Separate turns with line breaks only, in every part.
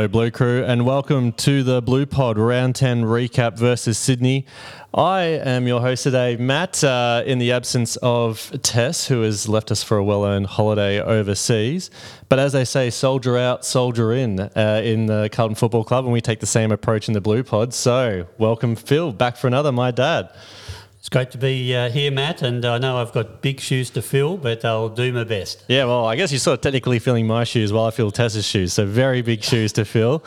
Hello, Blue Crew, and welcome to the Blue Pod Round 10 recap versus Sydney. I am your host today, Matt, uh, in the absence of Tess, who has left us for a well earned holiday overseas. But as they say, soldier out, soldier in uh, in the Carlton Football Club, and we take the same approach in the Blue Pod. So, welcome, Phil, back for another, my dad.
It's great to be uh, here, Matt, and I know I've got big shoes to fill, but I'll do my best.
Yeah, well, I guess you're sort of technically filling my shoes while I fill Tess's shoes, so very big shoes to fill.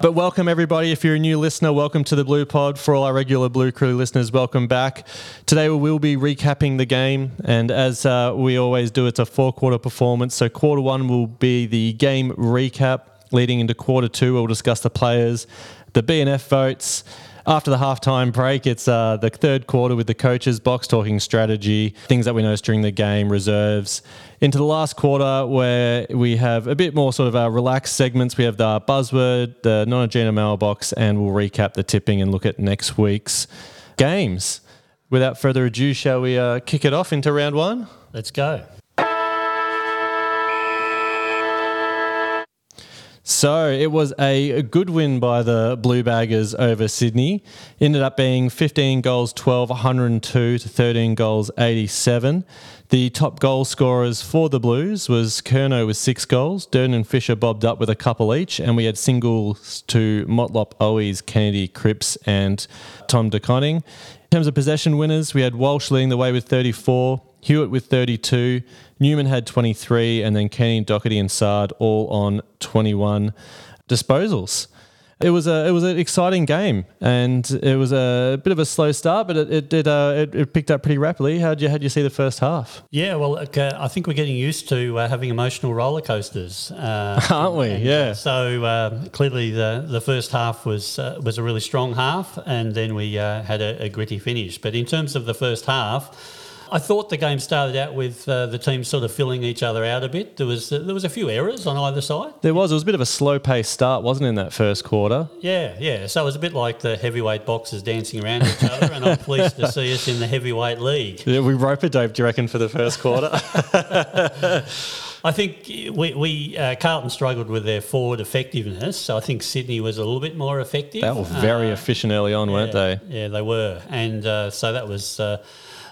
But welcome, everybody. If you're a new listener, welcome to the Blue Pod. For all our regular Blue Crew listeners, welcome back. Today we will be recapping the game, and as uh, we always do, it's a four quarter performance. So, quarter one will be the game recap. Leading into quarter two, we'll discuss the players, the B&F votes after the halftime break, it's uh, the third quarter with the coaches, box talking strategy, things that we noticed during the game, reserves. Into the last quarter, where we have a bit more sort of our relaxed segments. We have the buzzword, the Nona Gina's mailbox, and we'll recap the tipping and look at next week's games. Without further ado, shall we uh, kick it off into round one?
Let's go.
So it was a good win by the Blue Baggers over Sydney. Ended up being 15 goals 12, 102 to 13 goals 87. The top goal scorers for the Blues was Curnow with six goals, Durdin and Fisher bobbed up with a couple each, and we had singles to Motlop, Owies, Kennedy, Cripps, and Tom De Koning. In terms of possession winners, we had Walsh leading the way with 34, Hewett with 32, Newman had 23, and then Kenny, Docherty, and Saad all on 21 disposals. It was a it was an exciting game, and it was a bit of a slow start, but it it did uh, it, it, picked up pretty rapidly. How did you how you see the first half?
Yeah, well, uh, I think we're getting used to uh, having emotional roller coasters, uh,
aren't we? yeah.
So uh, clearly, the the first half was uh, was a really strong half, and then we had a, a gritty finish. But in terms of the first half I thought the game started out with uh, the teams sort of filling each other out a bit. There was uh, there was a few errors on either side.
There was. It was a bit of a slow paced start, wasn't it, in that first quarter?
Yeah, yeah. So it was a bit like the heavyweight boxers dancing around each other, and I'm pleased to see us in the heavyweight league.
Yeah, we rope a dope, do you reckon, for the first quarter?
I think we, we uh, Carlton struggled with their forward effectiveness, so I think Sydney was a little bit more effective.
They were very uh, efficient early on,
yeah,
weren't they?
Yeah, they were, and uh, so that was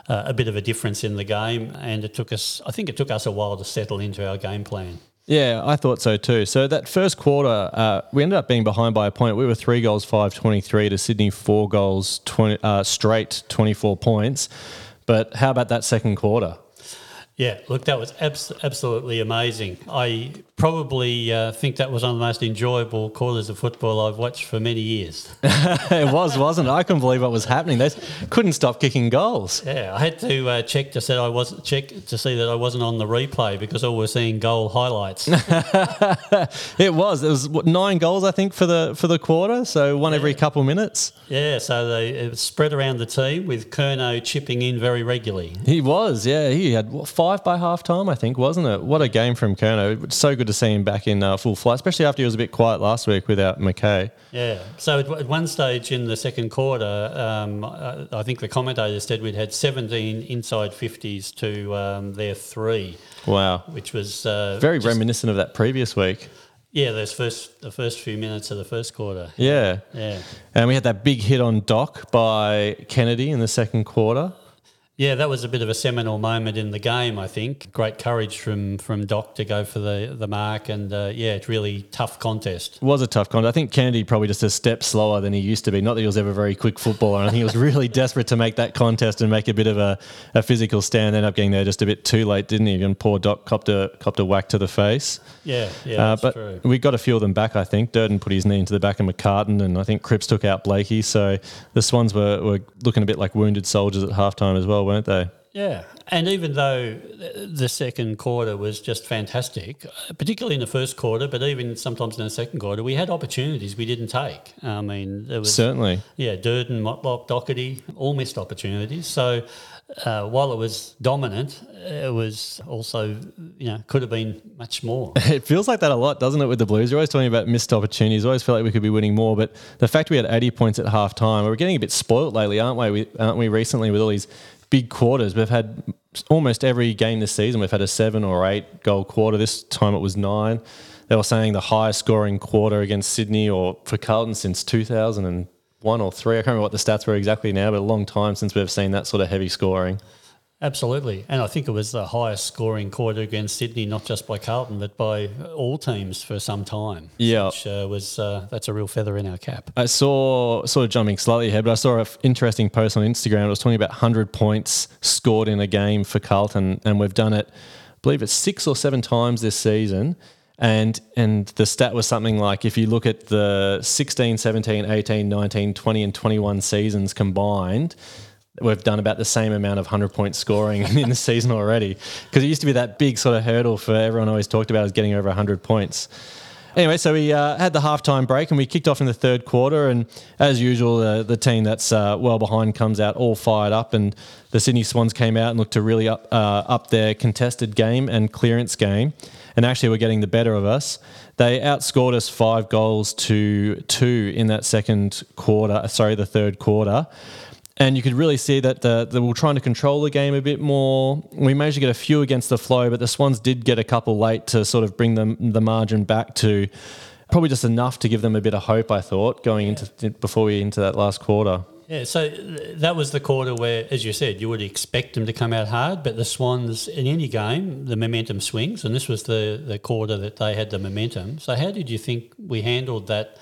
uh, a bit of a difference in the game, and it took us. I think it took us a while to settle into our game plan.
Yeah, I thought so too. So that first quarter, uh, we ended up being behind by a point. We were three goals, five twenty-three to Sydney, four goals, 20, uh, straight, twenty-four points. But how about that second quarter?
Yeah, look, that was abs- absolutely amazing. I probably uh, think that was one of the most enjoyable quarters of football I've watched for many years.
it was, wasn't it? I couldn't believe what was happening. They couldn't stop kicking goals.
Yeah, I had to uh, check to see I was check to see that I wasn't on the replay because all we're seeing goal highlights.
it was. It was what, nine goals, I think, for the for the quarter. So one yeah. every couple minutes.
Yeah, so they it was spread around the team with Curnow chipping in very regularly.
He was. Yeah, he had what, five by half time, I think, wasn't it? What a game from Curnow. So good to see him back in uh, full flight, especially after he was a bit quiet last week without McKay.
Yeah. So at, one stage in the second quarter, um, I, I, think the commentator said we'd had 17 inside 50s to um, their three.
Wow.
Which was uh,
very reminiscent of that previous week.
Yeah, those first the first few minutes of the first quarter.
Yeah.
Yeah.
And we had that big hit on Doc by Kennedy in the second quarter.
Yeah, that was a bit of a seminal moment in the game. I think great courage from from Doc to go for the the mark, and uh, yeah, it's really tough contest.
It was a tough contest. I think Kennedy probably just a step slower than he used to be. Not that he was ever a very quick footballer. I think he was really desperate to make that contest and make a bit of a, a physical stand. Ended up getting there just a bit too late, didn't he? And poor Doc copped a copped a whack to the face.
Yeah, yeah, uh,
but
true.
we got a few of them back. I think Durdin put his knee into the back of McCartin, and I think Cripps took out Blakey. So the Swans were, were looking a bit like wounded soldiers at halftime as well, weren't they?
Yeah, and even though the second quarter was just fantastic, particularly in the first quarter, but even sometimes in the second quarter, we had opportunities we didn't take. I mean, there was
certainly
yeah, Durdin, Motlop, Docherty, all missed opportunities. So uh, while it was dominant, it was also you know could have been much more.
It feels like that a lot, doesn't it? With the Blues, you're always talking about missed opportunities. I always feel like we could be winning more, but the fact we had 80 points at half time, we're getting a bit spoilt lately, aren't we? we aren't we recently with all these big quarters. We've had almost every game this season. We've had a seven or eight goal quarter. This time it was nine. they were saying the highest scoring quarter against Sydney or for Carlton since 2001 or three. I can't remember what the stats were exactly now, but a long time since we've seen that sort of heavy scoring.
Absolutely. And I think it was the highest scoring quarter against Sydney, not just by Carlton, but by all teams for some time.
Yeah.
Which uh, was, uh, that's a real feather in our cap.
I saw, sort of jumping slightly ahead, but I saw an interesting post on Instagram. It was talking about 100 points scored in a game for Carlton, and we've done it, I believe it's six or seven times this season. And and the stat was something like if you look at the 16, 17, 18, 19, 20, and 21 seasons combined, we've done about the same amount of 100 point scoring in the season already. Because it used to be that big sort of hurdle for everyone always talked about is getting over 100 points. Anyway, so we uh, had the halftime break and we kicked off in the third quarter. And as usual, uh, the team that's uh, well behind comes out all fired up. And the Sydney Swans came out and looked to really up, uh, up their contested game and clearance game. And actually, were getting the better of us. They outscored us five goals to two in that second quarter, sorry, the third quarter and you could really see that the, they were trying to control the game a bit more. We managed to get a few against the flow, but the Swans did get a couple late to sort of bring them the margin back to probably just enough to give them a bit of hope. I thought going into before we into that last quarter.
Yeah, so that was the quarter where, as you said, you would expect them to come out hard, but the Swans in any game, the momentum swings, and this was the the quarter that they had the momentum. So how did you think we handled that?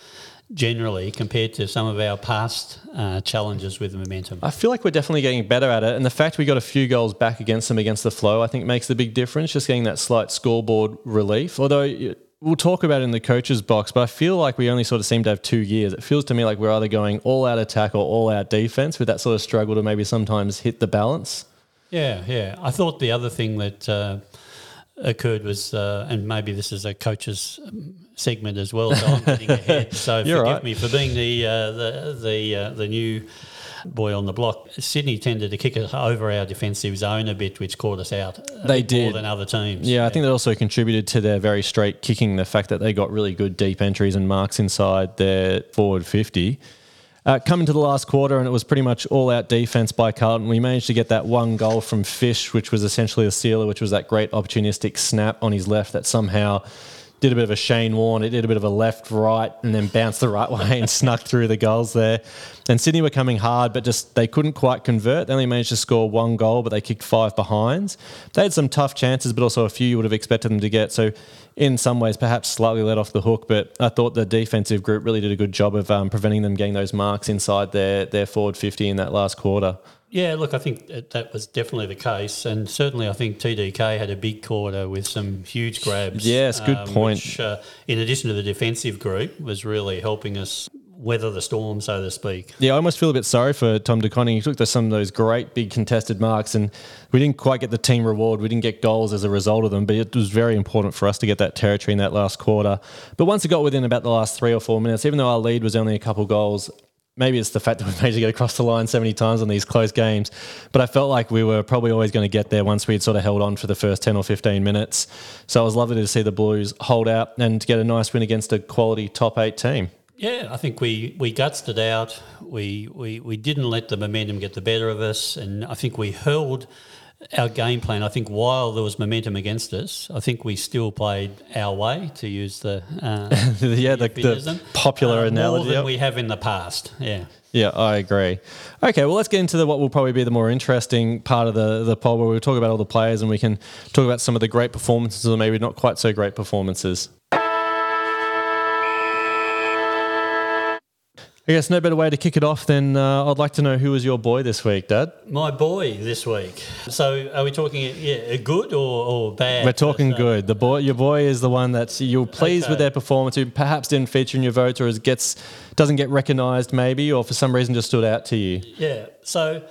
Generally compared to some of our past uh, challenges with momentum?
I feel like we're definitely getting better at it. And the fact we got a few goals back against them against the flow, I think makes the big difference, just getting that slight scoreboard relief. Although we'll talk about it in the coach's box, but I feel like we only sort of seem to have two years. It feels to me like we're either going all out attack or all out defense with that sort of struggle to maybe sometimes hit the balance.
Yeah, yeah. I thought the other thing that. Uh, occurred was, uh, and maybe this is a coach's segment as well, so I'm getting ahead. So forgive
right.
me for being the uh, the the uh, the new boy on the block. Sydney tended to kick us over our defensive zone a bit, which caught us out.
They
bit more
did.
than other teams.
Yeah, I think that also contributed to their very straight kicking, the fact that they got really good deep entries and marks inside their forward 50. Uh, coming to the last quarter, and it was pretty much all out defense by Carlton. We managed to get that one goal from Fish, which was essentially a sealer, which was that great opportunistic snap on his left that somehow did a bit of a Shane Warne. It did a bit of a left, right, and then bounced the right way and snuck through the goals there. And Sydney were coming hard, but just they couldn't quite convert. They only managed to score one goal, but they kicked five behinds. They had some tough chances, but also a few you would have expected them to get. So, in some ways, perhaps slightly let off the hook. But I thought the defensive group really did a good job of um, preventing them getting those marks inside their their forward fifty in that last quarter.
Yeah, look, I think that, was definitely the case, and certainly I think TDK had a big quarter with some huge grabs.
Yes, good point.
Which, uh, in addition to the defensive group, was really helping us weather the storm, so to speak.
Yeah, I almost feel a bit sorry for Tom De Koning. He took to some of those great big contested marks, and we didn't quite get the team reward. We didn't get goals as a result of them, but it was very important for us to get that territory in that last quarter. But once it got within about the last three or four minutes, even though our lead was only a couple goals, maybe it's the fact that we've managed to get across the line so many times on these close games. But I felt like we were probably always going to get there once we'd sort of held on for the first 10 or 15 minutes. So it was lovely to see the Blues hold out and to get a nice win against a quality top eight team.
Yeah, I think we, we gutsed it out. We, we we didn't let the momentum get the better of us, and I think we held our game plan. I think while there was momentum against us, I think we still played our way to use the uh,
yeah, the, the popular
uh,
analogy.
more than we have in the past. Yeah.
Yeah, I agree. Okay, well, let's get into the, what will probably be the more interesting part of the, the poll where we'll talk about all the players and we can talk about some of the great performances or maybe not quite so great performances. I guess no better way to kick it off than uh, I'd like to know who was your boy this week, Dad.
My boy this week. So are we talking yeah, good or, or bad?
We're talking
Uh,
good. The boy, your boy is the one that you're pleased with their performance, who perhaps didn't feature in your vote or is gets doesn't get recognised maybe, or for some reason just stood out to you.
Yeah. So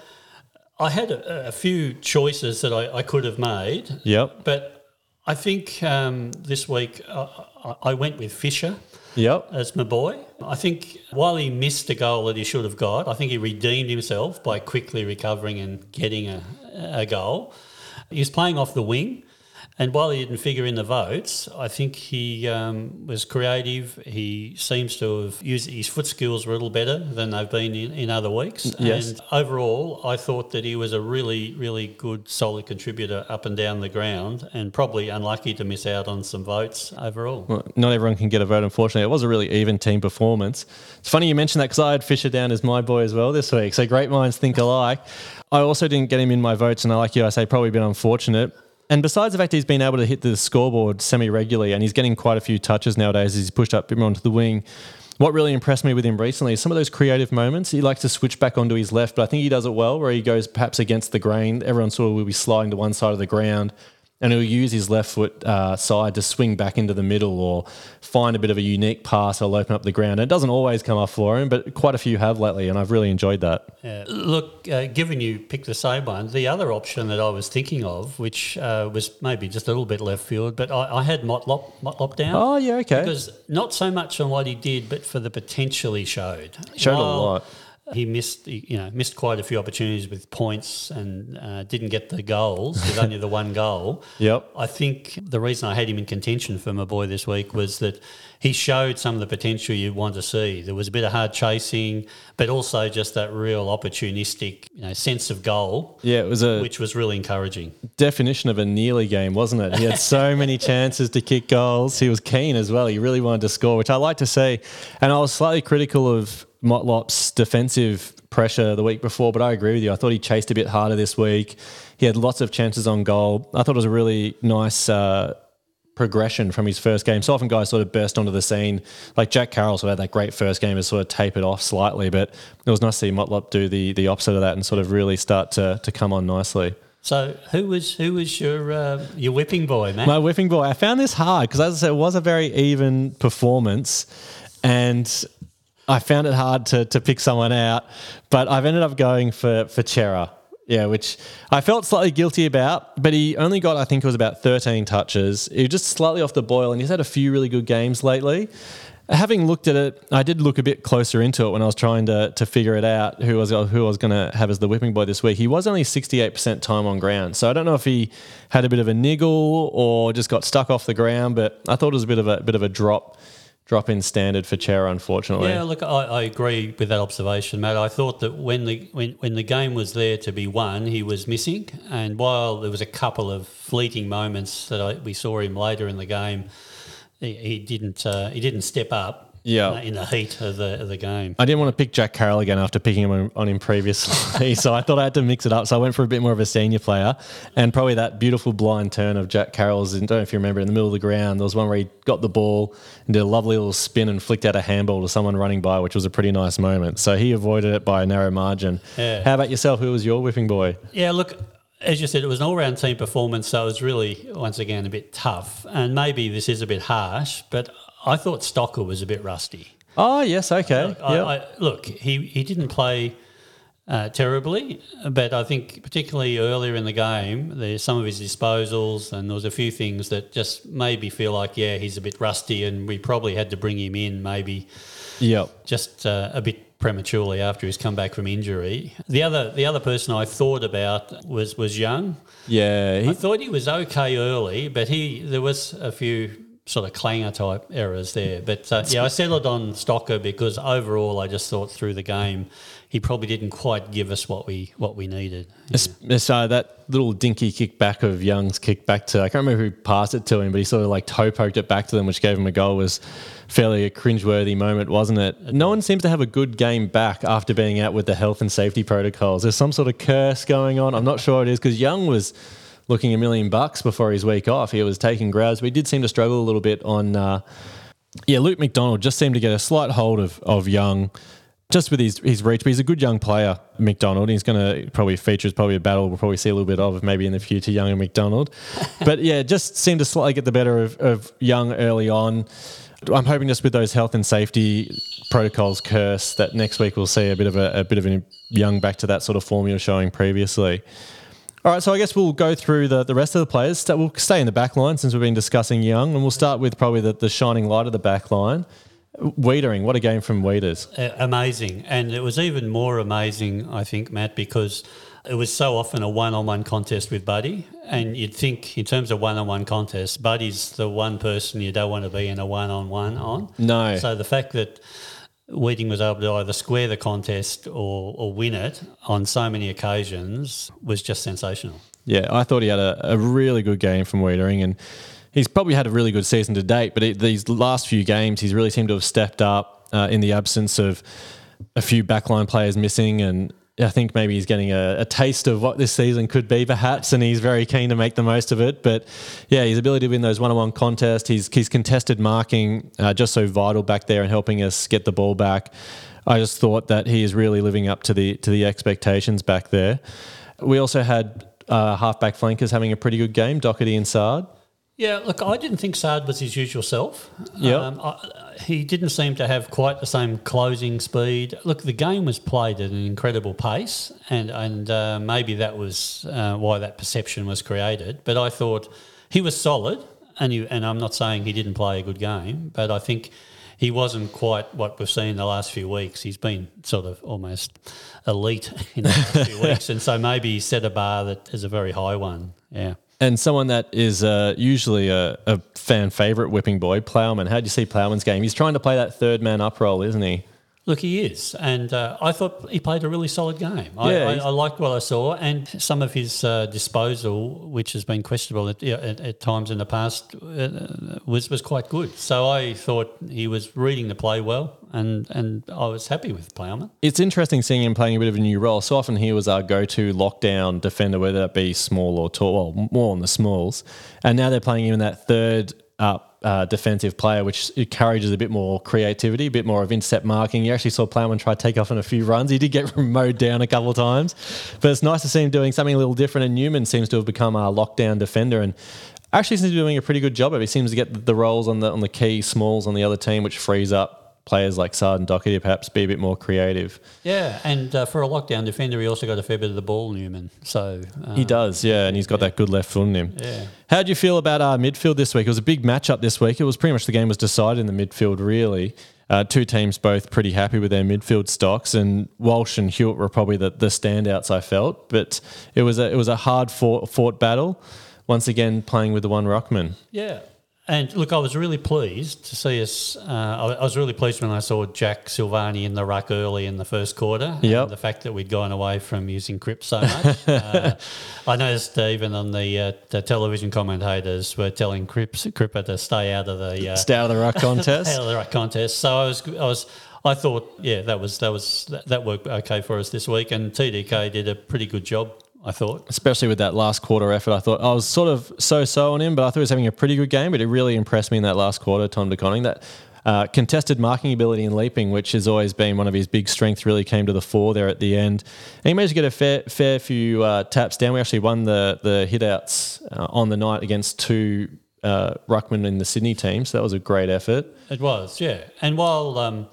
I had a, a few choices that I, I could have made.
Yep.
But I think um, this week I, I- I went with Fisher
Yep.
as my boy. I think while he missed a goal that he should have got, I think he redeemed himself by quickly recovering and getting a, a goal. He was playing off the wing. And while he didn't figure in the votes, I think he um, was creative. He seems to have used his foot skills were a little better than they've been in, in other weeks.
Yes.
And overall, I thought that he was a really, really good, solid contributor up and down the ground, and probably unlucky to miss out on some votes overall.
Well, not everyone can get a vote, unfortunately. It was a really even team performance. It's funny you mentioned that because I had Fisher down as my boy as well this week. So great minds think alike. I also didn't get him in my votes, and I like you, I say probably bit unfortunate. And besides the fact he's been able to hit the scoreboard semi regularly and he's getting quite a few touches nowadays as he's pushed up a bit more onto the wing, what really impressed me with him recently is some of those creative moments. He likes to switch back onto his left, but I think he does it well where he goes perhaps against the grain. Everyone sort of will be sliding to one side of the ground and he'll use his left foot uh, side to swing back into the middle or find a bit of a unique pass that'll open up the ground. And it doesn't always come off for him, but quite a few have lately, and I've really enjoyed that.
Yeah. Look, uh, given you picked the same one, the other option that I was thinking of, which uh, was maybe just a little bit left field, but I, I had Motlop, Motlop down.
Oh, yeah, okay.
Because not so much on what he did, but for the potential he showed.
Showed a lot.
He missed, you know, missed quite a few opportunities with points and uh, didn't get the goals with only the one goal.
Yep.
I think the reason I had him in contention for my boy this week was that he showed some of the potential you want to see. There was a bit of hard chasing, but also just that real opportunistic, you know, sense of goal,
Yeah, it was a
which was really encouraging.
definition of a nearly game, wasn't it? He had so many chances to kick goals. He was keen as well. He really wanted to score, which I like to see. And I was slightly critical of Motlop's defensive pressure the week before, but I agree with you. I thought he chased a bit harder this week. He had lots of chances on goal. I thought it was a really nice uh, progression from his first game. So often guys sort of burst onto the scene. Like Jack Carroll sort of had that great first game has sort of tapered off slightly, but it was nice to see Motlop do the the opposite of that and sort of really start to to come on nicely.
So who was who was your uh, your whipping boy, man?
My whipping boy. I found this hard because, as I said, it was a very even performance, and I found it hard to to pick someone out. But I've ended up going for for Cerra. Yeah, which I felt slightly guilty about, but he only got, I think it was about 13 touches. He was just slightly off the boil, and he's had a few really good games lately. Having looked at it, I did look a bit closer into it when I was trying to to figure it out who was who I was going to have as the whipping boy this week. He was only 68% time on ground, so I don't know if he had a bit of a niggle or just got stuck off the ground. But I thought it was a bit of a bit of a drop drop in standard for Cerra, unfortunately.
Yeah, look, I, I agree with that observation, Matt. I thought that when the when, when the game was there to be won, he was missing. And while there was a couple of fleeting moments that I, we saw him later in the game, he, he didn't uh, he didn't step up.
Yeah.
in the heat of the of the game.
I didn't want to pick Jack Carroll again after picking him on, on him previously, so I thought I had to mix it up. So I went for a bit more of a senior player, and probably that beautiful blind turn of Jack Carroll's. I don't know if you remember in the middle of the ground. There was one where he got the ball and did a lovely little spin and flicked out a handball to someone running by, which was a pretty nice moment. So he avoided it by a narrow margin.
Yeah.
How about yourself? Who was your whipping boy?
Yeah, look, as you said, it was an all round team performance, so it was really, once again, a bit tough. And maybe this is a bit harsh, but I thought Stocker was a bit rusty.
Oh yes, okay.
I,
Yep.
I, look, he, he didn't play uh, terribly, but I think particularly earlier in the game, there's some of his disposals, and there was a few things that just made me feel like, yeah, he's a bit rusty, and we probably had to bring him in maybe
yep.
just uh, a bit prematurely after he's come back from injury. The other the other person I thought about was was Young.
Yeah.
I
He,
thought he was okay early, but he there was a few sort of clanger type errors there. But uh, yeah, I settled on Stocker because overall, I just thought through the game he probably didn't quite give us what we what we needed.
Es- es- uh, that little dinky kick back of Young's kick back to I can't remember who passed it to him, but he sort of like toe poked it back to them, which gave him a goal. Was fairly a cringeworthy moment, wasn't it? No one seems to have a good game back after being out with the health and safety protocols. There's some sort of curse going on. I'm not sure it is because Young was looking a million bucks before his week off. He was taking grabs, but he did seem to struggle a little bit on. Uh, yeah, Luke McDonald just seemed to get a slight hold of of Young just with his, his reach, but he's a good young player, McDonald. He's going to probably feature as probably a battle we'll probably see a little bit of maybe in the future, Young and McDonald. but yeah, just seemed to slightly get the better of, of Young early on. I'm hoping just with those health and safety protocols curse that next week we'll see a bit of a, a bit of a Young back to that sort of form you were showing previously. All right, so I guess we'll go through the, the rest of the players. We'll stay in the back line since we've been discussing Young, and we'll start with probably the, the shining light of the back line. Weitering, what a game from Wieders.
Uh, amazing. And it was even more amazing, I think, Matt, because it was so often a one-on-one contest with Buddy, and you'd think in terms of one-on-one contests, Buddy's the one person you don't want to be in a one-on-one on.
No.
So the fact that Weitering was able to either square the contest or, or win it on so many occasions was just sensational.
Yeah, I thought he had a, a really good game from Weitering, and he's probably had a really good season to date. But it, these last few games, he's really seemed to have stepped up uh, in the absence of a few backline players missing, and I think maybe he's getting a, a, taste of what this season could be, perhaps, and he's very keen to make the most of it. But yeah, his ability to win those one-on-one contests, his, his contested marking, uh, just so vital back there and helping us get the ball back. I just thought that he is really living up to the to the expectations back there. We also had uh, halfback flankers having a pretty good game, Docherty and Saad.
Yeah, look, I didn't think Saad was his usual self.
Yeah. Um,
he didn't seem to have quite the same closing speed. Look, the game was played at an incredible pace, and and uh, maybe that was uh, why that perception was created. But I thought he was solid, and you, and I'm not saying he didn't play a good game, but I think he wasn't quite what we've seen the last few weeks. He's been sort of almost elite in the last few weeks, and so maybe he set a bar that is a very high one. Yeah
and someone that is uh, usually a, a, fan favorite whipping boy, Plowman. How do you see Plowman's game? He's trying to play that third man up role, isn't he?
Look, he is, and uh, I thought he played a really solid game. I, yeah, I, I liked what I saw, and some of his uh, disposal, which has been questionable at, at, at times in the past, uh, was was quite good. So I thought he was reading the play well, and and I was happy with Plowman.
It's interesting seeing him playing a bit of a new role. So often he was our go-to lockdown defender, whether that be small or tall, well, more on the smalls, and now they're playing him in that third up uh, defensive player, which encourages a bit more creativity, a bit more of intercept marking. You actually saw Plowman try to take off on a few runs. He did get mowed down a couple of times, but it's nice to see him doing something a little different. And Newman seems to have become our lockdown defender and actually seems to be doing a pretty good job of it. He seems to get the roles on the on the key smalls on the other team, which frees up players like Saad and Docherty perhaps be a bit more creative.
Yeah, and uh, for a lockdown defender, he also got a fair bit of the ball, Newman. So
um, he does, yeah, and he's got yeah. that good left foot in him.
Yeah.
How do you feel about our midfield this week? It was a big matchup this week. It was pretty much the game was decided in the midfield, really. Uh, two teams both pretty happy with their midfield stocks, and Walsh and Hewett were probably the, the standouts. I felt, but it was a it was a hard fought, fought battle. Once again, playing with the one ruckman.
Yeah, and look, I was really pleased to see us. Uh, I was really pleased when I saw Jack Silvagni in the ruck early in the first quarter.
Yeah.
The fact that we'd gone away from using Cripps so much. uh, I noticed even on the, uh, the, television commentators were telling Cripps, Cripper to stay out of the
uh, stay out of the ruck contest.
out of the ruck contest. So I was, I was. I thought, yeah, that was that was that, that worked okay for us this week, and TDK did a pretty good job I thought.
Especially with that last quarter effort, I thought I was sort of so so on him, but I thought he was having a pretty good game. But it really impressed me in that last quarter, Tom De Koning. That uh, contested marking ability and leaping, which has always been one of his big strengths, really came to the fore there at the end. And he managed to get a fair fair few uh, taps down. We actually won the the hitouts uh, on the night against two uh, ruckmen in the Sydney team, so that was a great effort.
It was, yeah. And while um,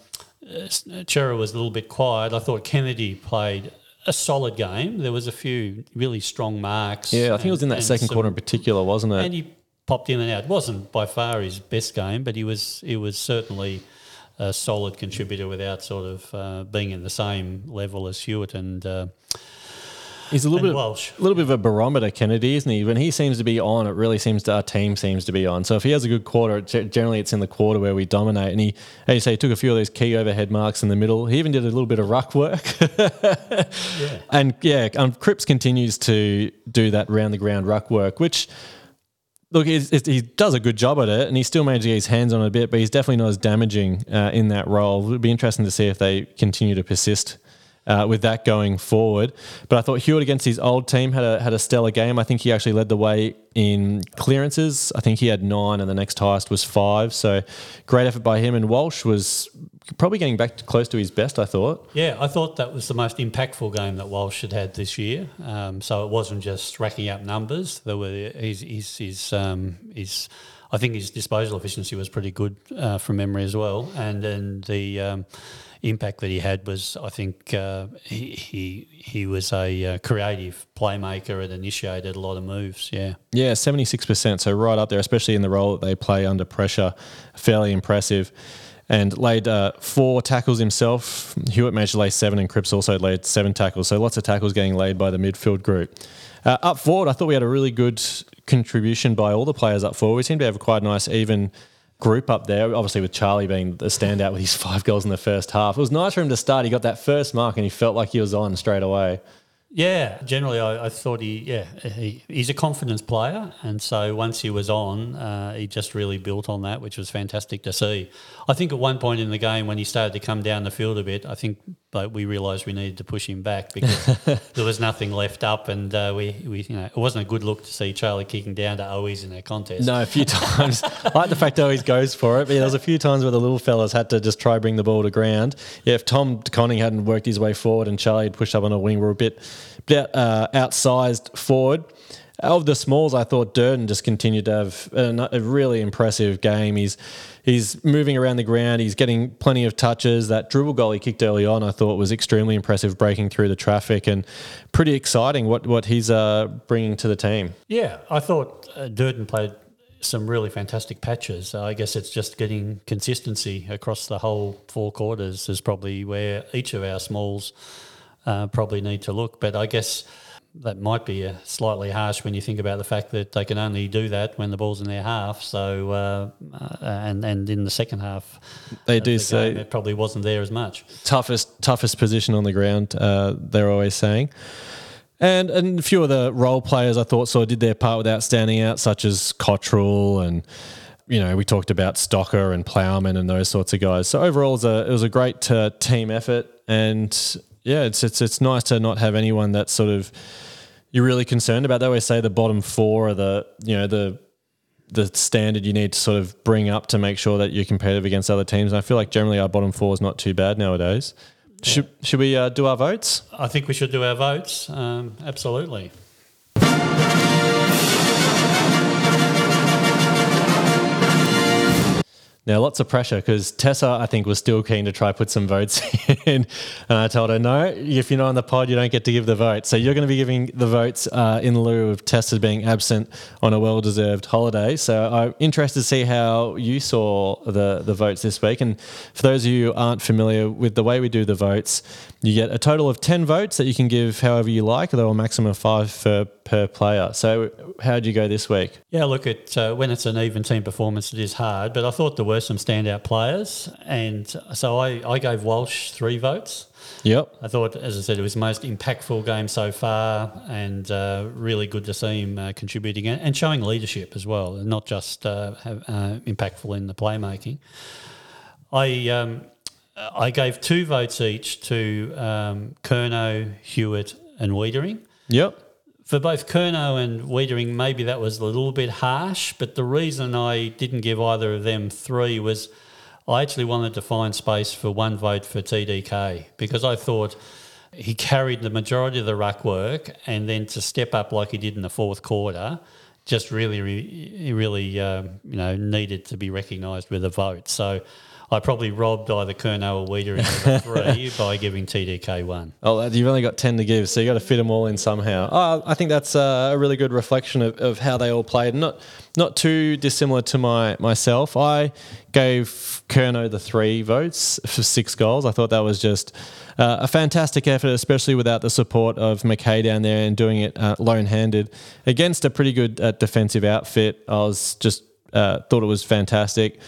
Cerra was a little bit quiet, I thought Kennedy played a solid game. There was a few really strong marks.
Yeah, I think and, it was in that second some, quarter in particular, wasn't it?
And he popped in and out. It wasn't by far his best game, but he was he was certainly a solid contributor without sort of uh, being in the same level as Hewett and. Uh,
He's a little bit,
Walsh.
a little bit of a barometer, Kennedy, isn't he? When he seems to be on, it really seems to our team seems to be on. So if he has a good quarter, generally it's in the quarter where we dominate. And he, as you say, he took a few of those key overhead marks in the middle. He even did a little bit of ruck work.
yeah.
And yeah, um, Cripps continues to do that round the ground ruck work, which look, he does a good job at it, and he still manages to get his hands on it a bit, but he's definitely not as damaging uh, in that role. It'll be interesting to see if they continue to persist uh, with that going forward. But I thought Hewett against his old team had a had a stellar game. I think he actually led the way in clearances. I think he had nine, and the next highest was five. So great effort by him. And Walsh was probably getting back to close to his best. I thought.
Yeah, I thought that was the most impactful game that Walsh had had this year. Um, so it wasn't just racking up numbers. There were his his his, um, his I think his disposal efficiency was pretty good uh, from memory as well, and then the um, impact that he had was, I think, uh, he, he he was a uh, creative playmaker and initiated a lot of moves. Yeah,
yeah, seventy six percent. So right up there, especially in the role that they play under pressure, fairly impressive. and laid uh, four tackles himself. Hewett managed to lay seven, and Cripps also laid seven tackles. So lots of tackles getting laid by the midfield group. Uh, up forward, I thought we had a really good contribution by all the players up forward. We seem to have quite a nice, even group up there. Obviously, with Charlie being the standout with his five goals in the first half. It was nice for him to start. He got that first mark and he felt like he was on straight away.
Yeah, generally, I, I thought he, yeah, he, he's a confidence player, and so once he was on, uh, he just really built on that, which was fantastic to see. I think at one point in the game when he started to come down the field a bit, I think but we realised we needed to push him back because there was nothing left up, and uh, we, we, you know, it wasn't a good look to see Charlie kicking down to Owies in that contest.
No, a few times. I like the fact Owies goes for it, but yeah, there was a few times where the little fellas had to just try bring the ball to ground. Yeah, if Tom Conning hadn't worked his way forward and Charlie had pushed up on a wing, we're a bit bit uh, outsized forward. Of the smalls, I thought Durdin just continued to have a, a, really impressive game. He's he's moving around the ground. He's getting plenty of touches. That dribble goal he kicked early on, I thought was extremely impressive, breaking through the traffic and pretty exciting. What what he's uh, bringing to the team.
Yeah, I thought uh, Durdin played some really fantastic patches. I guess it's just getting consistency across the whole four quarters is probably where each of our smalls uh, probably need to look. But I guess that might be a slightly harsh when you think about the fact that they can only do that when the ball's in their half. So uh, uh, and and in the second half,
they do the say
it probably wasn't there as much.
Toughest toughest position on the ground. Uh, they're always saying. And, and a few of the role players I thought sort of did their part without standing out, such as Cottrell and you know, we talked about Stocker and Plowman and those sorts of guys. So overall, it was a, it was a great uh, team effort, and yeah, it's it's it's nice to not have anyone that sort of you're really concerned about. They always say the bottom four are the you know the the standard you need to sort of bring up to make sure that you're competitive against other teams. And I feel like generally our bottom four is not too bad nowadays. Yeah. Should should we uh, do our votes?
I think we should do our votes. Um, absolutely.
Now, lots of pressure because Tessa, I think, was still keen to try put some votes in. And I told her, no, if you're not on the pod, you don't get to give the vote. So you're going to be giving the votes uh, in lieu of Tessa being absent on a well deserved holiday. So I'm interested to see how you saw the, the votes this week. And for those of you who aren't familiar with the way we do the votes, you get a total of 10 votes that you can give however you like, although a maximum of five for, per player. So, how did you go this week?
Yeah, look, at uh, when it's an even team performance, it is hard, but I thought there were some standout players. And so I, I gave Walsh three votes.
Yep.
I thought, as I said, it was the most impactful game so far and uh, really good to see him uh, contributing and showing leadership as well, and not just uh, have, uh, impactful in the playmaking. I. Um, I gave two votes each to um, Curnow, Hewett, and Weitering.
Yep.
For both Curnow and Weitering, maybe that was a little bit harsh, but the reason I didn't give either of them three was I actually wanted to find space for one vote for TDK because I thought he carried the majority of the ruck work and then to step up like he did in the fourth quarter just really, really, um, you know, needed to be recognised with a vote. So I probably robbed either Curnow or Weeder in three by giving TDK one.
Oh, you've only got 10 to give, so you've got to fit them all in somehow. Oh, I think that's a really good reflection of, of how they all played. Not not too dissimilar to my myself. I gave Curnow the three votes for six goals. I thought that was just uh, a fantastic effort, especially without the support of McKay down there and doing it uh, lone handed against a pretty good uh, defensive outfit. I was just uh, thought it was fantastic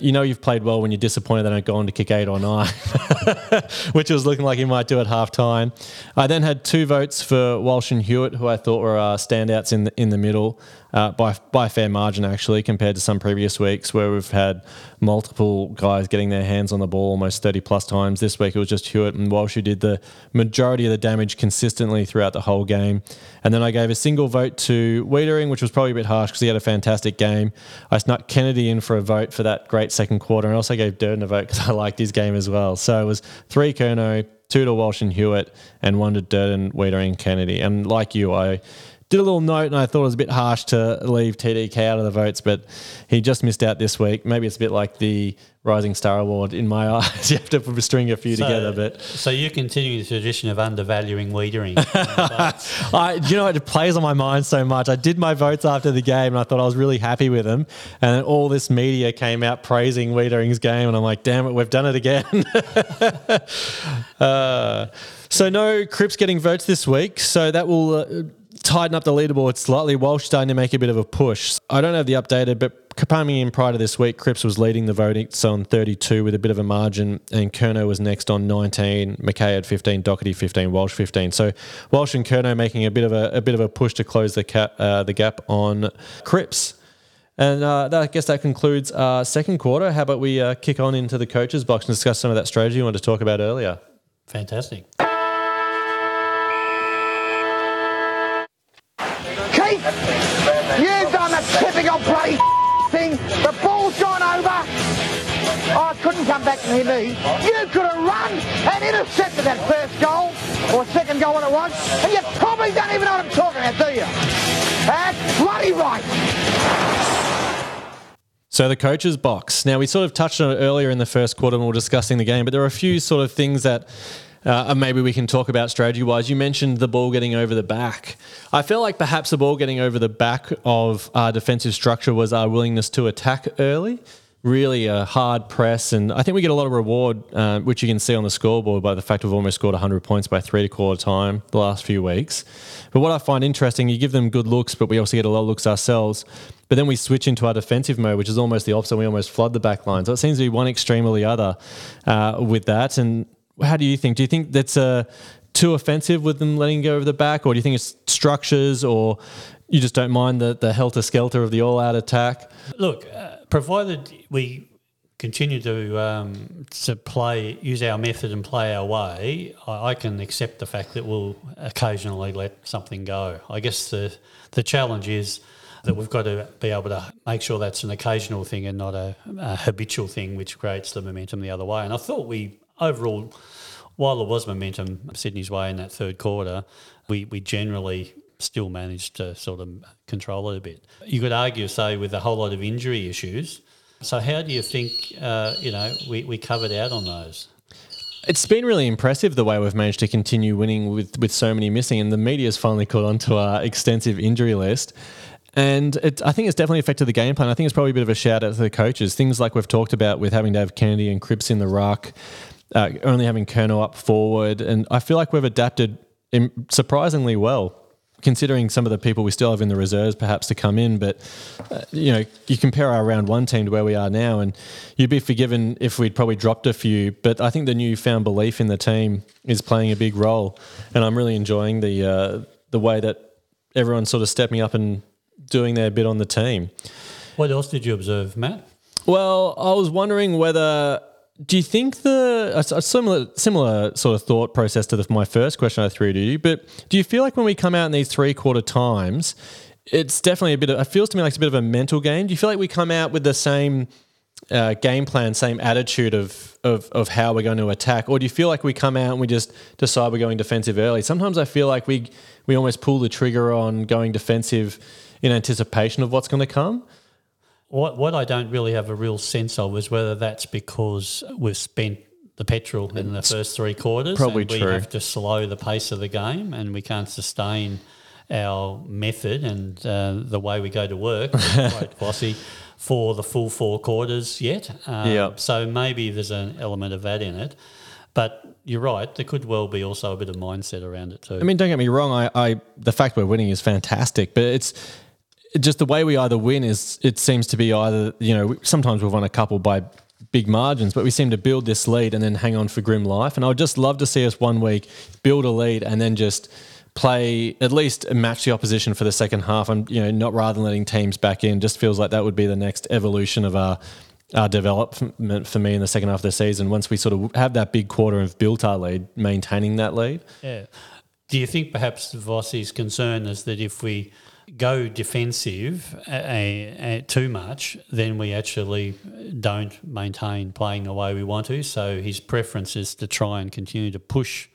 you know you've played well when you're disappointed they don't go on to kick eight or nine, which was looking like he might do at half time. I then had two votes for Walsh and Hewett, who I thought were uh, standouts in the, in the middle uh, by by a fair margin actually, compared to some previous weeks where we've had multiple guys getting their hands on the ball almost 30 plus times. This week it was just Hewett and Walsh who did the majority of the damage consistently throughout the whole game. And then I gave a single vote to Weitering, which was probably a bit harsh because he had a fantastic game. I snuck Kennedy in for a vote for that great second quarter, and also gave Durdin a vote because I liked his game as well. So it was three Curnow, two to Walsh and Hewett, and one to Durdin, Weitering, Kennedy. And like you, I did a little note, and I thought it was a bit harsh to leave TDK out of the votes, but he just missed out this week. Maybe it's a bit like the Rising Star Award in my eyes. you have to put, string a few
So-
together, but
So you're continuing the tradition of undervaluing Weitering.
I, you know, it plays on my mind so much. I did my votes after the game, and I thought I was really happy with them. And all this media came out praising Weitering's game, and I'm like, damn it, we've done it again. uh, so no Cripps getting votes this week, so that will. Uh, Tighten up the leaderboard slightly. Walsh starting to make a bit of a push. I don't have the updated, but coming in prior to this week, Cripps was leading the voting so on 32 with a bit of a margin, and Curnow was next on 19. McKay had 15, Docherty 15, Walsh 15. So Walsh and Curnow making a bit of a, a bit of a push to close the cap, uh, the gap on Cripps. And uh, that, I guess that concludes our second quarter. How about we uh, kick on into the coaches box and discuss some of that strategy you wanted to talk about earlier?
Fantastic.
I couldn't come back here, me. You could have run and intercepted that first goal, or second goal when it was, and you probably don't even know what I'm talking about, do you? That's bloody right.
So the coaches box. Now we sort of touched on it earlier in the first quarter when we were discussing the game, but there are a few sort of things that uh, maybe we can talk about strategy wise. You mentioned the ball getting over the back. I feel like perhaps the ball getting over the back of our defensive structure was our willingness to attack early. Really a hard press, and I think we get a lot of reward, uh, which you can see on the scoreboard by the fact we've almost scored 100 points by three to quarter time the last few weeks. But what I find interesting, you give them good looks, but we also get a lot of looks ourselves. But then we switch into our defensive mode, which is almost the opposite. We almost flood the back line. So it seems to be one extreme or the other uh, with that. And how do you think? Do you think that's uh, too offensive with them letting go over the back, or do you think it's structures, or you just don't mind the, the helter skelter of the all out attack?
Look, uh, provided we continue to um, to play, use our method and play our way, I, I can accept the fact that we'll occasionally let something go. I guess the the challenge is that we've got to be able to make sure that's an occasional thing and not a, a habitual thing, which creates the momentum the other way. And I thought we overall, while there was momentum Sydney's way in that third quarter, we we generally still managed to sort of control it a bit. You could argue, say, with a whole lot of injury issues. So how do you think, uh, you know, we, we covered out on those?
It's been really impressive the way we've managed to continue winning with, with so many missing, and the media's finally caught on to our extensive injury list. And it, I think it's definitely affected the game plan. I think it's probably a bit of a shout out to the coaches. Things like we've talked about with having to have Kennedy and Cripps in the ruck, uh, only having Curnow up forward. And I feel like we've adapted surprisingly well, considering some of the people we still have in the reserves perhaps to come in. But, uh, you know, you compare our round one team to where we are now, and you'd be forgiven if we'd probably dropped a few. But I think the newfound belief in the team is playing a big role. And I'm really enjoying the, uh, the way that everyone's sort of stepping up and doing their bit on the team.
What else did you observe, Matt?
Well, I was wondering whether do you think the a, a similar similar sort of thought process to the, my first question I threw to you, but do you feel like when we come out in these three quarter times, it's definitely a bit of it feels to me like it's a bit of a mental game. Do you feel like we come out with the same uh, game plan, same attitude of, of of how we're going to attack, or do you feel like we come out and we just decide we're going defensive early? Sometimes I feel like we we almost pull the trigger on going defensive in anticipation of what's going to come.
What what I don't really have a real sense of is whether that's because we've spent the petrol in the first three quarters.
probably
and we
true.
have to slow the pace of the game, and we can't sustain our method and uh, the way we go to work. quite Bossy for the full four quarters yet. Um,
Yeah.
So maybe there's an element of that in it. But you're right. There could well be also a bit of mindset around it too.
I mean, don't get me wrong. I, I the fact we're winning is fantastic, but it's just the way we either win is it seems to be either you know sometimes we've won a couple by big margins, but we seem to build this lead and then hang on for grim life. And I would just love to see us one week build a lead and then just play at least match the opposition for the second half, and you know not rather than letting teams back in. Just feels like that would be the next evolution of our. Our development for me in the second half of the season, once we sort of have that big quarter and built our lead, maintaining that lead.
Yeah. Do you think perhaps Vossi's concern is that if we go defensive too much, then we actually don't maintain playing the way we want to? So his preference is to try and continue to push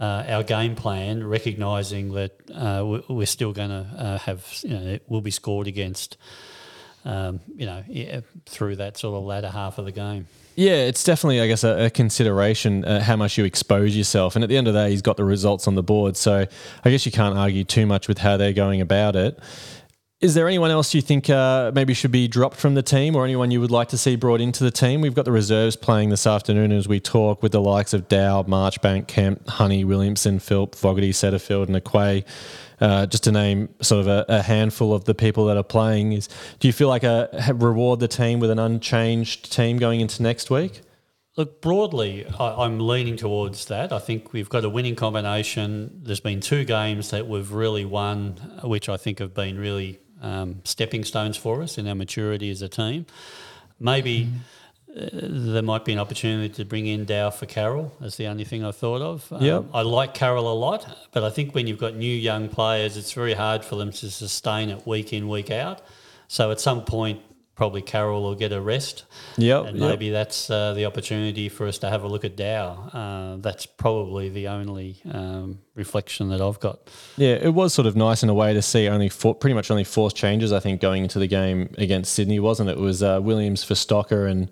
uh, our game plan, recognising that uh, we- we're still going to uh, have, you know, it will be scored against, um, you know, through that sort of latter half of the game.
Yeah, it's definitely, I guess, a, a consideration uh, how much you expose yourself. And at the end of the day, he's got the results on the board. So I guess you can't argue too much with how they're going about it. Is there anyone else you think uh, maybe should be dropped from the team or anyone you would like to see brought into the team? We've got the reserves playing this afternoon as we talk with the likes of Dow, Marchbank, Kemp, Honey, Williamson, Philp, Fogarty, Setterfield, and Aquay. Uh, just to name sort of a, a, handful of the people that are playing. Is do you feel like a reward the team with an unchanged team going into next week?
Look, broadly, I, am leaning towards that. I think we've got a winning combination. There's been two games that we've really won, which I think have been really um, stepping stones for us in our maturity as a team. Maybe uh, there might be an opportunity to bring in Dow for Carroll. That's the only thing I thought of.
Um, yep.
I like Carroll a lot, but I think when you've got new young players, it's very hard for them to sustain it week in, week out. So at some point, probably Carroll will get a rest.
Yep,
and maybe yep. that's uh, the opportunity for us to have a look at Dow. Uh, that's probably the only um, reflection that I've got.
Yeah, it was sort of nice in a way to see only four, pretty much only forced changes. I think going into the game against Sydney, wasn't it? It was uh, Williams for Stocker and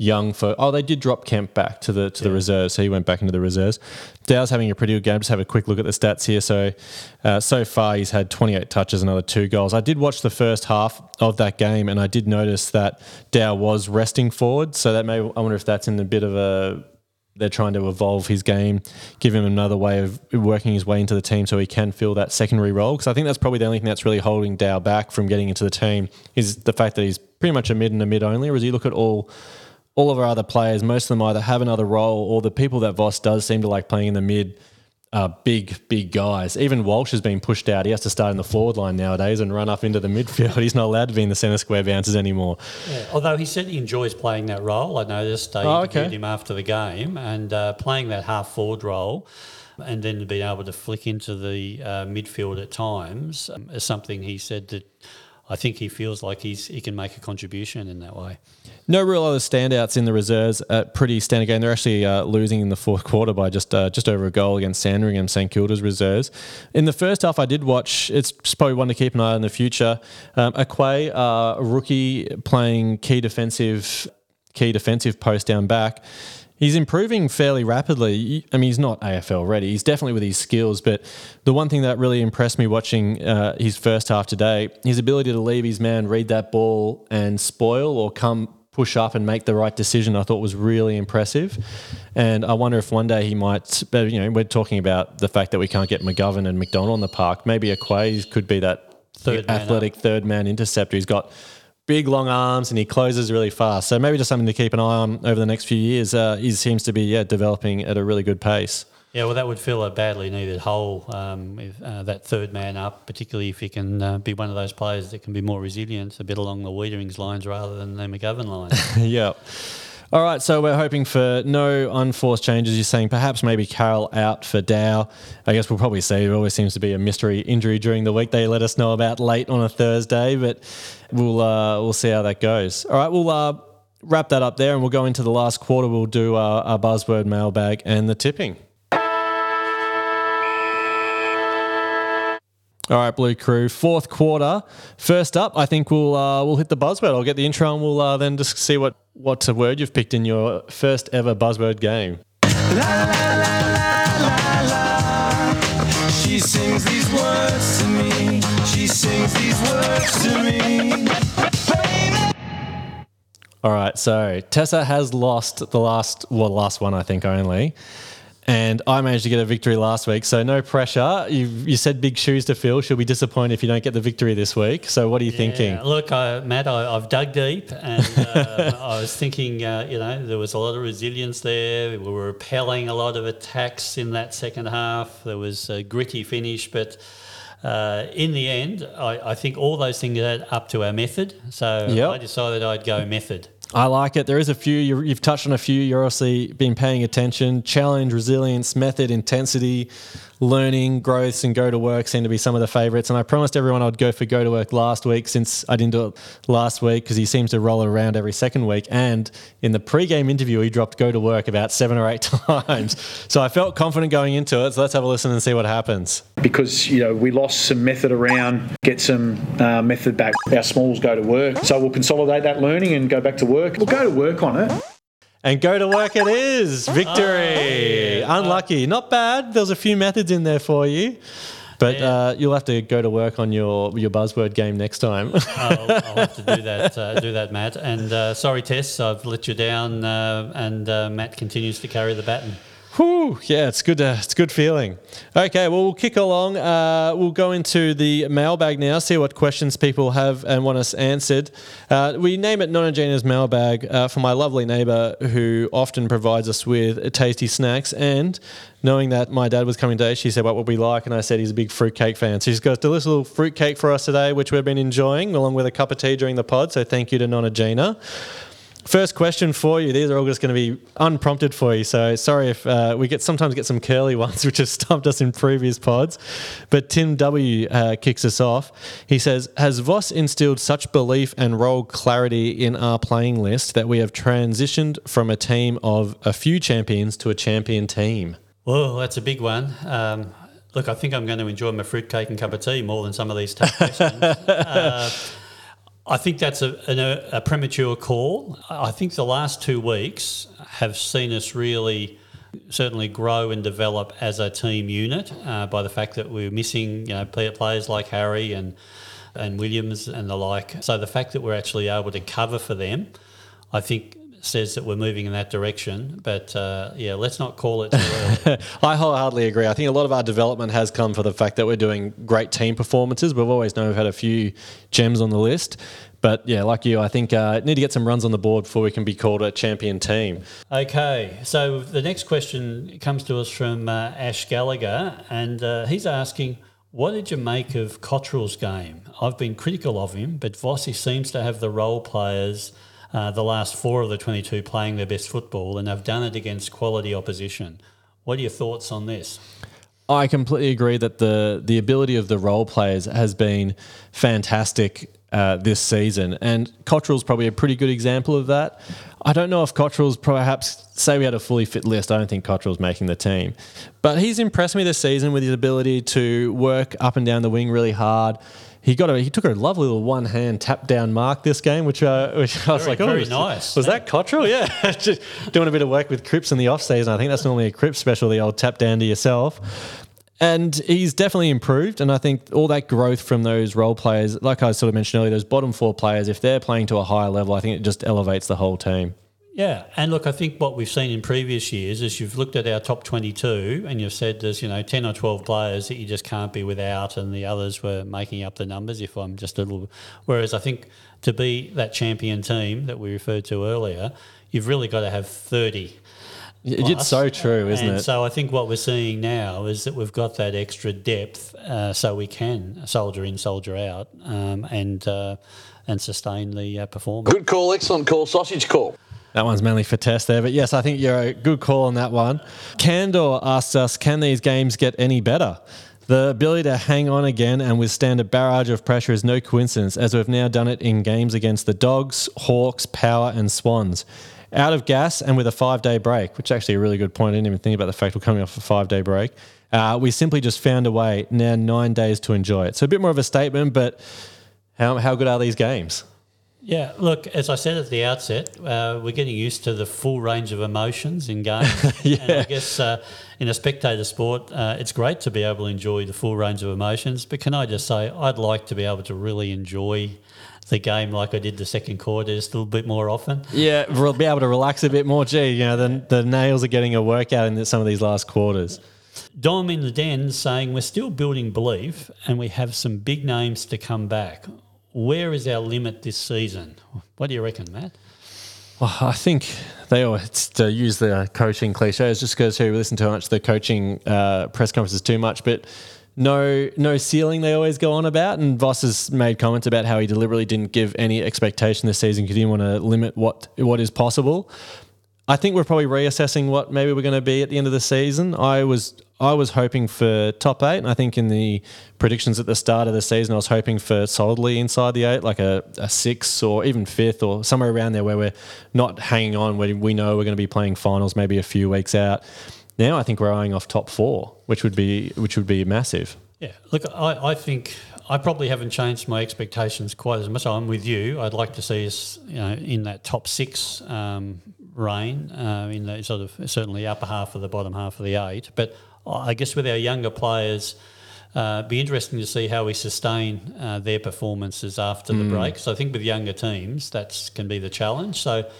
Young for oh they did drop Kemp back to the to yeah. the reserves so he went back into the reserves. Dow's having a pretty good game. Just have a quick look at the stats here. So uh, so far he's had 28 touches, another two goals. I did watch the first half of that game and I did notice that Dow was resting forward. So that may I wonder if that's in a bit of a they're trying to evolve his game, give him another way of working his way into the team so he can fill that secondary role. Because I think that's probably the only thing that's really holding Dow back from getting into the team is the fact that he's pretty much a mid and a mid only. Or Whereas you look at all all of our other players, most of them either have another role or the people that Voss does seem to like playing in the mid are big, big guys. Even Walsh has been pushed out. He has to start in the forward line nowadays and run up into the midfield. He's not allowed to be in the centre square bounces anymore.
Yeah, although he said he enjoys playing that role. I noticed I oh, interviewed okay. him after the game and uh, playing that half forward role and then being able to flick into the uh, midfield at times um, is something he said that I think he feels like he's he can make a contribution in that way.
No real other standouts in the reserves. Uh, pretty standard game. They're actually uh, losing in the fourth quarter by just uh, just over a goal against Sandringham, St Kilda's reserves. In the first half, I did watch. It's probably one to keep an eye on in the future. Um, Aquay, uh, rookie playing key defensive key defensive post down back. He's improving fairly rapidly. I mean, he's not AFL ready. He's definitely with his skills, but the one thing that really impressed me watching uh, his first half today, his ability to leave his man, read that ball, and spoil or come push up and make the right decision, I thought was really impressive. And I wonder if one day he might. You know, we're talking about the fact that we can't get McGovern and McDonald in the park. Maybe Aquay could be that third athletic third man interceptor. He's got big long arms and he closes really fast. So maybe just something to keep an eye on over the next few years. Uh, he seems to be yeah developing at a really good pace.
Yeah, well, that would fill a badly needed hole. Um, if, uh, that third man up, particularly if he can uh, be one of those players that can be more resilient, a bit along the Weiterings lines rather than the McGovern line.
yeah. All right, so we're hoping for no unforced changes. You're saying perhaps maybe Carroll out for Dow. I guess we'll probably see. It always seems to be a mystery injury during the week. They let us know about late on a Thursday, but we'll uh, we'll see how that goes. All right, we'll uh, wrap that up there, and we'll go into the last quarter. We'll do our, our buzzword mailbag and the tipping. All right, Blue Crew, fourth quarter. First up, I think we'll uh, we'll hit the buzzword. I'll get the intro and we'll uh, then just see what what word you've picked in your first ever buzzword game. La, la, la, she sings these words to me. She sings these words to me. All right, so Tessa has lost the last, well, last one I think only and I managed to get a victory last week. So no pressure. You you said big shoes to fill. She'll be disappointed if you don't get the victory this week. So what are you yeah, thinking?
Look, I, Matt, I, have dug deep, and uh, I was thinking, uh, you know, there was a lot of resilience there. We were repelling a lot of attacks in that second half. There was a gritty finish, but. Uh, in the end, I, I, think all those things add up to our method. So yep. I decided I'd go method.
I like it. There is a few. you have touched on a few. You're obviously been paying attention. Challenge, resilience, method, intensity. Learning, growths, and go to work seem to be some of the favourites. And I promised everyone I'd go for go to work last week since I didn't do it last week because he seems to roll around every second week. And in the pre-game interview, he dropped go to work about seven or eight times. so I felt confident going into it. So let's have a listen and see what happens.
Because you know we lost some method around, get some uh, method back. Our smalls go to work, so we'll consolidate that learning and go back to work. We'll go to work on it.
And go to work it is. Victory. Oh, Unlucky. Not bad. There's a few methods in there for you. But yeah. uh, you'll have to go to work on your, your buzzword game next time.
I'll, I'll, have to do that, uh, do that, Matt. And uh, sorry, Tess, I've let you down. Uh, and uh, Matt continues to carry the baton.
Whew, yeah, it's good. To, it's a good feeling. Okay, well, we'll kick along. Uh, we'll go into the mailbag now, see what questions people have and want us answered. Uh, we name it Nona Gina's mailbag uh, for my lovely neighbour who often provides us with tasty snacks. And knowing that my dad was coming today, she said, What would we like? And I said, He's a big fruitcake fan. So she's got a delicious little fruitcake for us today, which we've been enjoying, along with a cup of tea during the pod. So thank you to Nona Gina. First question for you. These are all just going to be unprompted for you. So sorry if uh, we get sometimes get some curly ones, which have stumped us in previous pods. But Tim W uh, kicks us off. He says, "Has Voss instilled such belief and role clarity in our playing list that we have transitioned from a team of a few champions to a champion team?"
Well, that's a big one. Um, look, I think I'm going to enjoy my fruitcake and cup of tea more than some of these tough questions. uh, I think that's a, a, a, premature call. I think the last two weeks have seen us really certainly grow and develop as a team unit uh, by the fact that we're missing you know players like Harry and and Williams and the like. So the fact that we're actually able to cover for them, I think says that we're moving in that direction. But uh, yeah, let's not call it
I wholeheartedly agree. I think a lot of our development has come for the fact that we're doing great team performances. We've always known we've had a few gems on the list. But yeah, like you, I think uh, need to get some runs on the board before we can be called a champion team.
Okay, so the next question comes to us from uh, Ash Gallagher, and uh, he's asking, "What did you make of Cottrell's game? I've been critical of him, but Vossi seems to have the role players." Uh, the last four of the 22 playing their best football, and they've done it against quality opposition. What are your thoughts on this?
I completely agree that the the ability of the role players has been fantastic uh, this season, and Cottrell's probably a pretty good example of that. I don't know if Cottrell's perhaps say we had a fully fit list. I don't think Cottrell's making the team, but he's impressed me this season with his ability to work up and down the wing really hard he got a he took a lovely little one hand tap down mark this game, which, uh, which I was
very,
like,
oh, very
was,
nice.
Was that Cottrell? Yeah, just doing a bit of work with Cripps in the off season. I think that's normally a Cripps special, the old tap down to yourself. And he's definitely improved. And I think all that growth from those role players, like I sort of mentioned earlier, those bottom four players, if they're playing to a higher level, I think it just elevates the whole team.
Yeah, and look, I think what we've seen in previous years is you've looked at our top 22 and you've said there's, you know, 10 or 12 players that you just can't be without, and the others were making up the numbers, if I'm just a little. Whereas I think to be that champion team that we referred to earlier, you've really got to have 30.
Plus. It's so true, isn't
and
it?
So I think what we're seeing now is that we've got that extra depth, uh, so we can soldier in, soldier out, um, and uh, and sustain the uh, performance.
Good call, excellent call, sausage call.
That one's mainly for test there, but yes, I think you're a good call on that one. Candor asked us, can these games get any better? The ability to hang on again and withstand a barrage of pressure is no coincidence, as we've now done it in games against the Dogs, Hawks, Power, and Swans. Out of gas and with a five day break, which is actually a really good point. I didn't even think about the fact we're coming off a five day break. Uh, we simply just found a way now nine days to enjoy it. So a bit more of a statement, but how, how good are these games?
Yeah, look, as I said at the outset, uh, we're getting used to the full range of emotions in games.
yeah. And
I guess uh, in a spectator sport, uh, it's great to be able to enjoy the full range of emotions. But can I just say, I'd like to be able to really enjoy the game like I did the second quarter just a little bit more often.
Yeah, we'll be able to relax a bit more. Gee, you know, the, the nails are getting a workout in some of these last quarters.
Dom in the den saying we're still building belief and we have some big names to come back where is our limit this season? What do you reckon, Matt?
Well, I think they always to use the coaching cliches just because we listen too much to the coaching uh, press conferences too much, but no no ceiling they always go on about. And Voss has made comments about how he deliberately didn't give any expectation this season because he didn't want to limit what what is possible. I think we're probably reassessing what maybe we're going to be at the end of the season. I was I was hoping for top eight, and I think in the predictions at the start of the season, I was hoping for solidly inside the eight, like a, a six or even fifth or somewhere around there, where we're not hanging on. Where we know we're going to be playing finals, maybe a few weeks out. Now I think we're eyeing off top four, which would be which would be massive.
Yeah, look, I, I think I probably haven't changed my expectations quite as much. I'm with you. I'd like to see us, you know, in that top six um, reign, uh, in the sort of certainly upper half of the bottom half of the eight. But I guess with our younger players, uh, be interesting to see how we sustain uh, their performances after the break. So I think with younger teams, that can be the challenge. So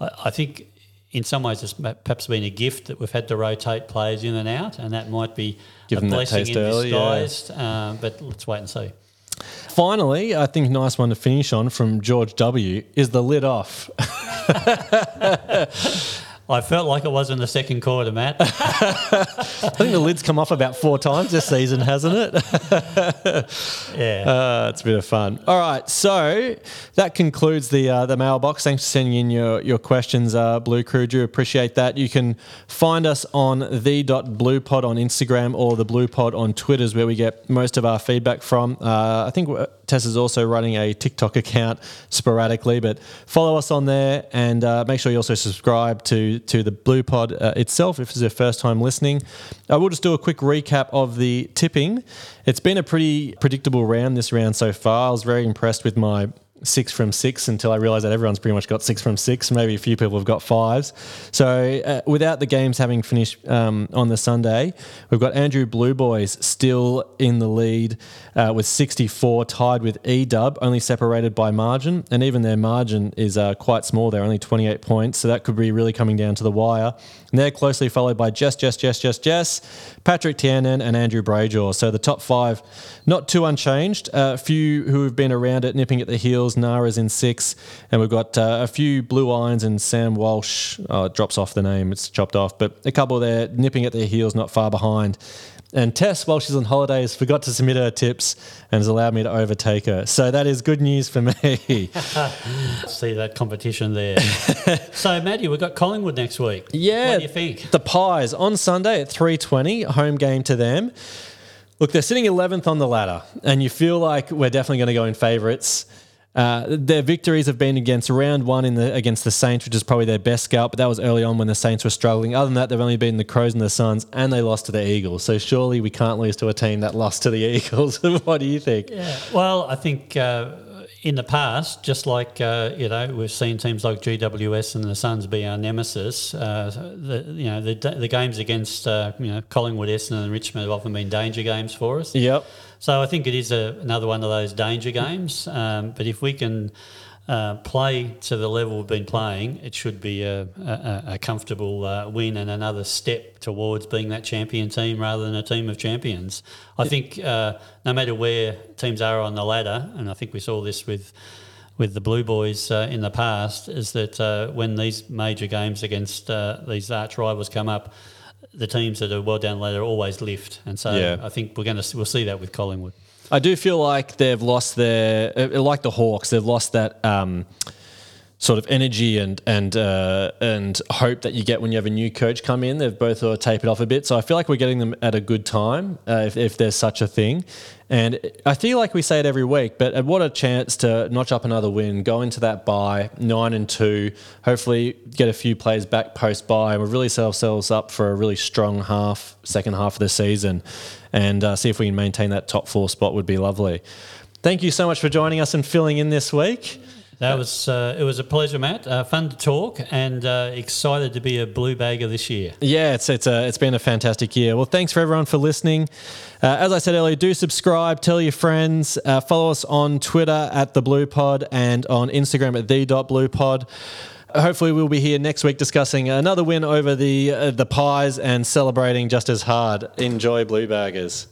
I, I think in some ways it's perhaps been a gift that we've had to rotate players in and out, and that might be
Give
a blessing in
early, yeah.
disguise. Uh, but let's wait and see.
Finally, I think nice one to finish on from George W is the lid off.
I felt like it was in the second quarter, Matt.
I think the lid's come off about four times this season, hasn't it?
yeah.
Uh, it's a bit of fun. All right, so that concludes the uh, the mailbox. Thanks for sending in your your questions, uh, Blue Crew. Do appreciate that. You can find us on the bluepod on Instagram or the Blue Pod on Twitter, is where we get most of our feedback from. Uh, I think Tess is also running a TikTok account sporadically, but follow us on there and uh, make sure you also subscribe to to the Blue Pod uh, itself if it's your first time listening. I will just do a quick recap of the tipping. It's been a pretty predictable round this round so far. I was very impressed with my six from six until I realised that everyone's pretty much got six from six. Maybe a few people have got fives. So uh, without the games having finished um, on the Sunday, we've got Andrew Blue Boys still in the lead uh, with 64, tied with E Dub, only separated by margin, and even their margin is uh, quite small. They're only 28 points, so that could be really coming down to the wire. And they're closely followed by Jess, Jess, Jess, Jess, Jess, Patrick Tiernan, and Andrew Brajaw. So the top five, not too unchanged. A few who have been around it, nipping at the heels. Nara's in six, and we've got uh, a few Blue Irons and Sam Walsh. Oh, drops off the name; it's chopped off, but a couple there nipping at their heels, not far behind. And Tess, while she's on holidays, forgot to submit her tips and has allowed me to overtake her. So that is good news for me.
See that competition there. so, Matty, we've got Collingwood next week.
Yeah.
What do you think?
The Pies on Sunday at 3.20, home game to them. Look, they're sitting 11th on the ladder, and you feel like we're definitely going to go in favourites. Uh, their victories have been against round one in the against the Saints, which is probably their best scout, but that was early on when the Saints were struggling. Other than that, they've only beaten the Crows and the Suns, and they lost to the Eagles. So surely we can't lose to a team that lost to the Eagles. what do you think?
Yeah. Well, I think uh, in the past, just like uh, you know, we've seen teams like GWS and the Suns be our nemesis. Uh, the you know the the games against uh, you know Collingwood, Essendon, and Richmond have often been danger games for us.
Yep.
So I think it is a, another one of those danger games. Um, but if we can uh, play to the level we've been playing, it should be a, a, a comfortable uh, win and another step towards being that champion team rather than a team of champions. I think uh, no matter where teams are on the ladder, and I think we saw this with with the Blue Boys uh, in the past, is that uh, when these major games against uh, these arch rivals come up, the teams that are well down the ladder always lift, and so
Yeah.
I think we're going to we'll see that with Collingwood.
I do feel like they've lost their, uh, like the Hawks, they've lost that um, sort of energy and and uh, and hope that you get when you have a new coach come in. They've both sort of tapered off a bit, so I feel like we're getting them at a good time, uh, if, if there's such a thing. And I feel like we say it every week, but uh, what a chance to notch up another win, go into that bye nine and two, hopefully get a few plays back post bye, and we've really set ourselves up for a really strong half, second half of the season, and uh, see if we can maintain that top four spot would be lovely. Thank you so much for joining us and filling in this week.
That was uh, it was a pleasure, Matt. Uh, fun to talk and uh, excited to be a blue bagger this year.
Yeah, it's it's a, it's been a fantastic year. Well, thanks for everyone for listening. Uh, as I said earlier, do subscribe, tell your friends, uh, follow us on Twitter at the Blue Pod and on Instagram at the Blue Pod. Hopefully, we'll be here next week discussing another win over the uh, the Pies and celebrating just as hard. Enjoy Blue Baggers.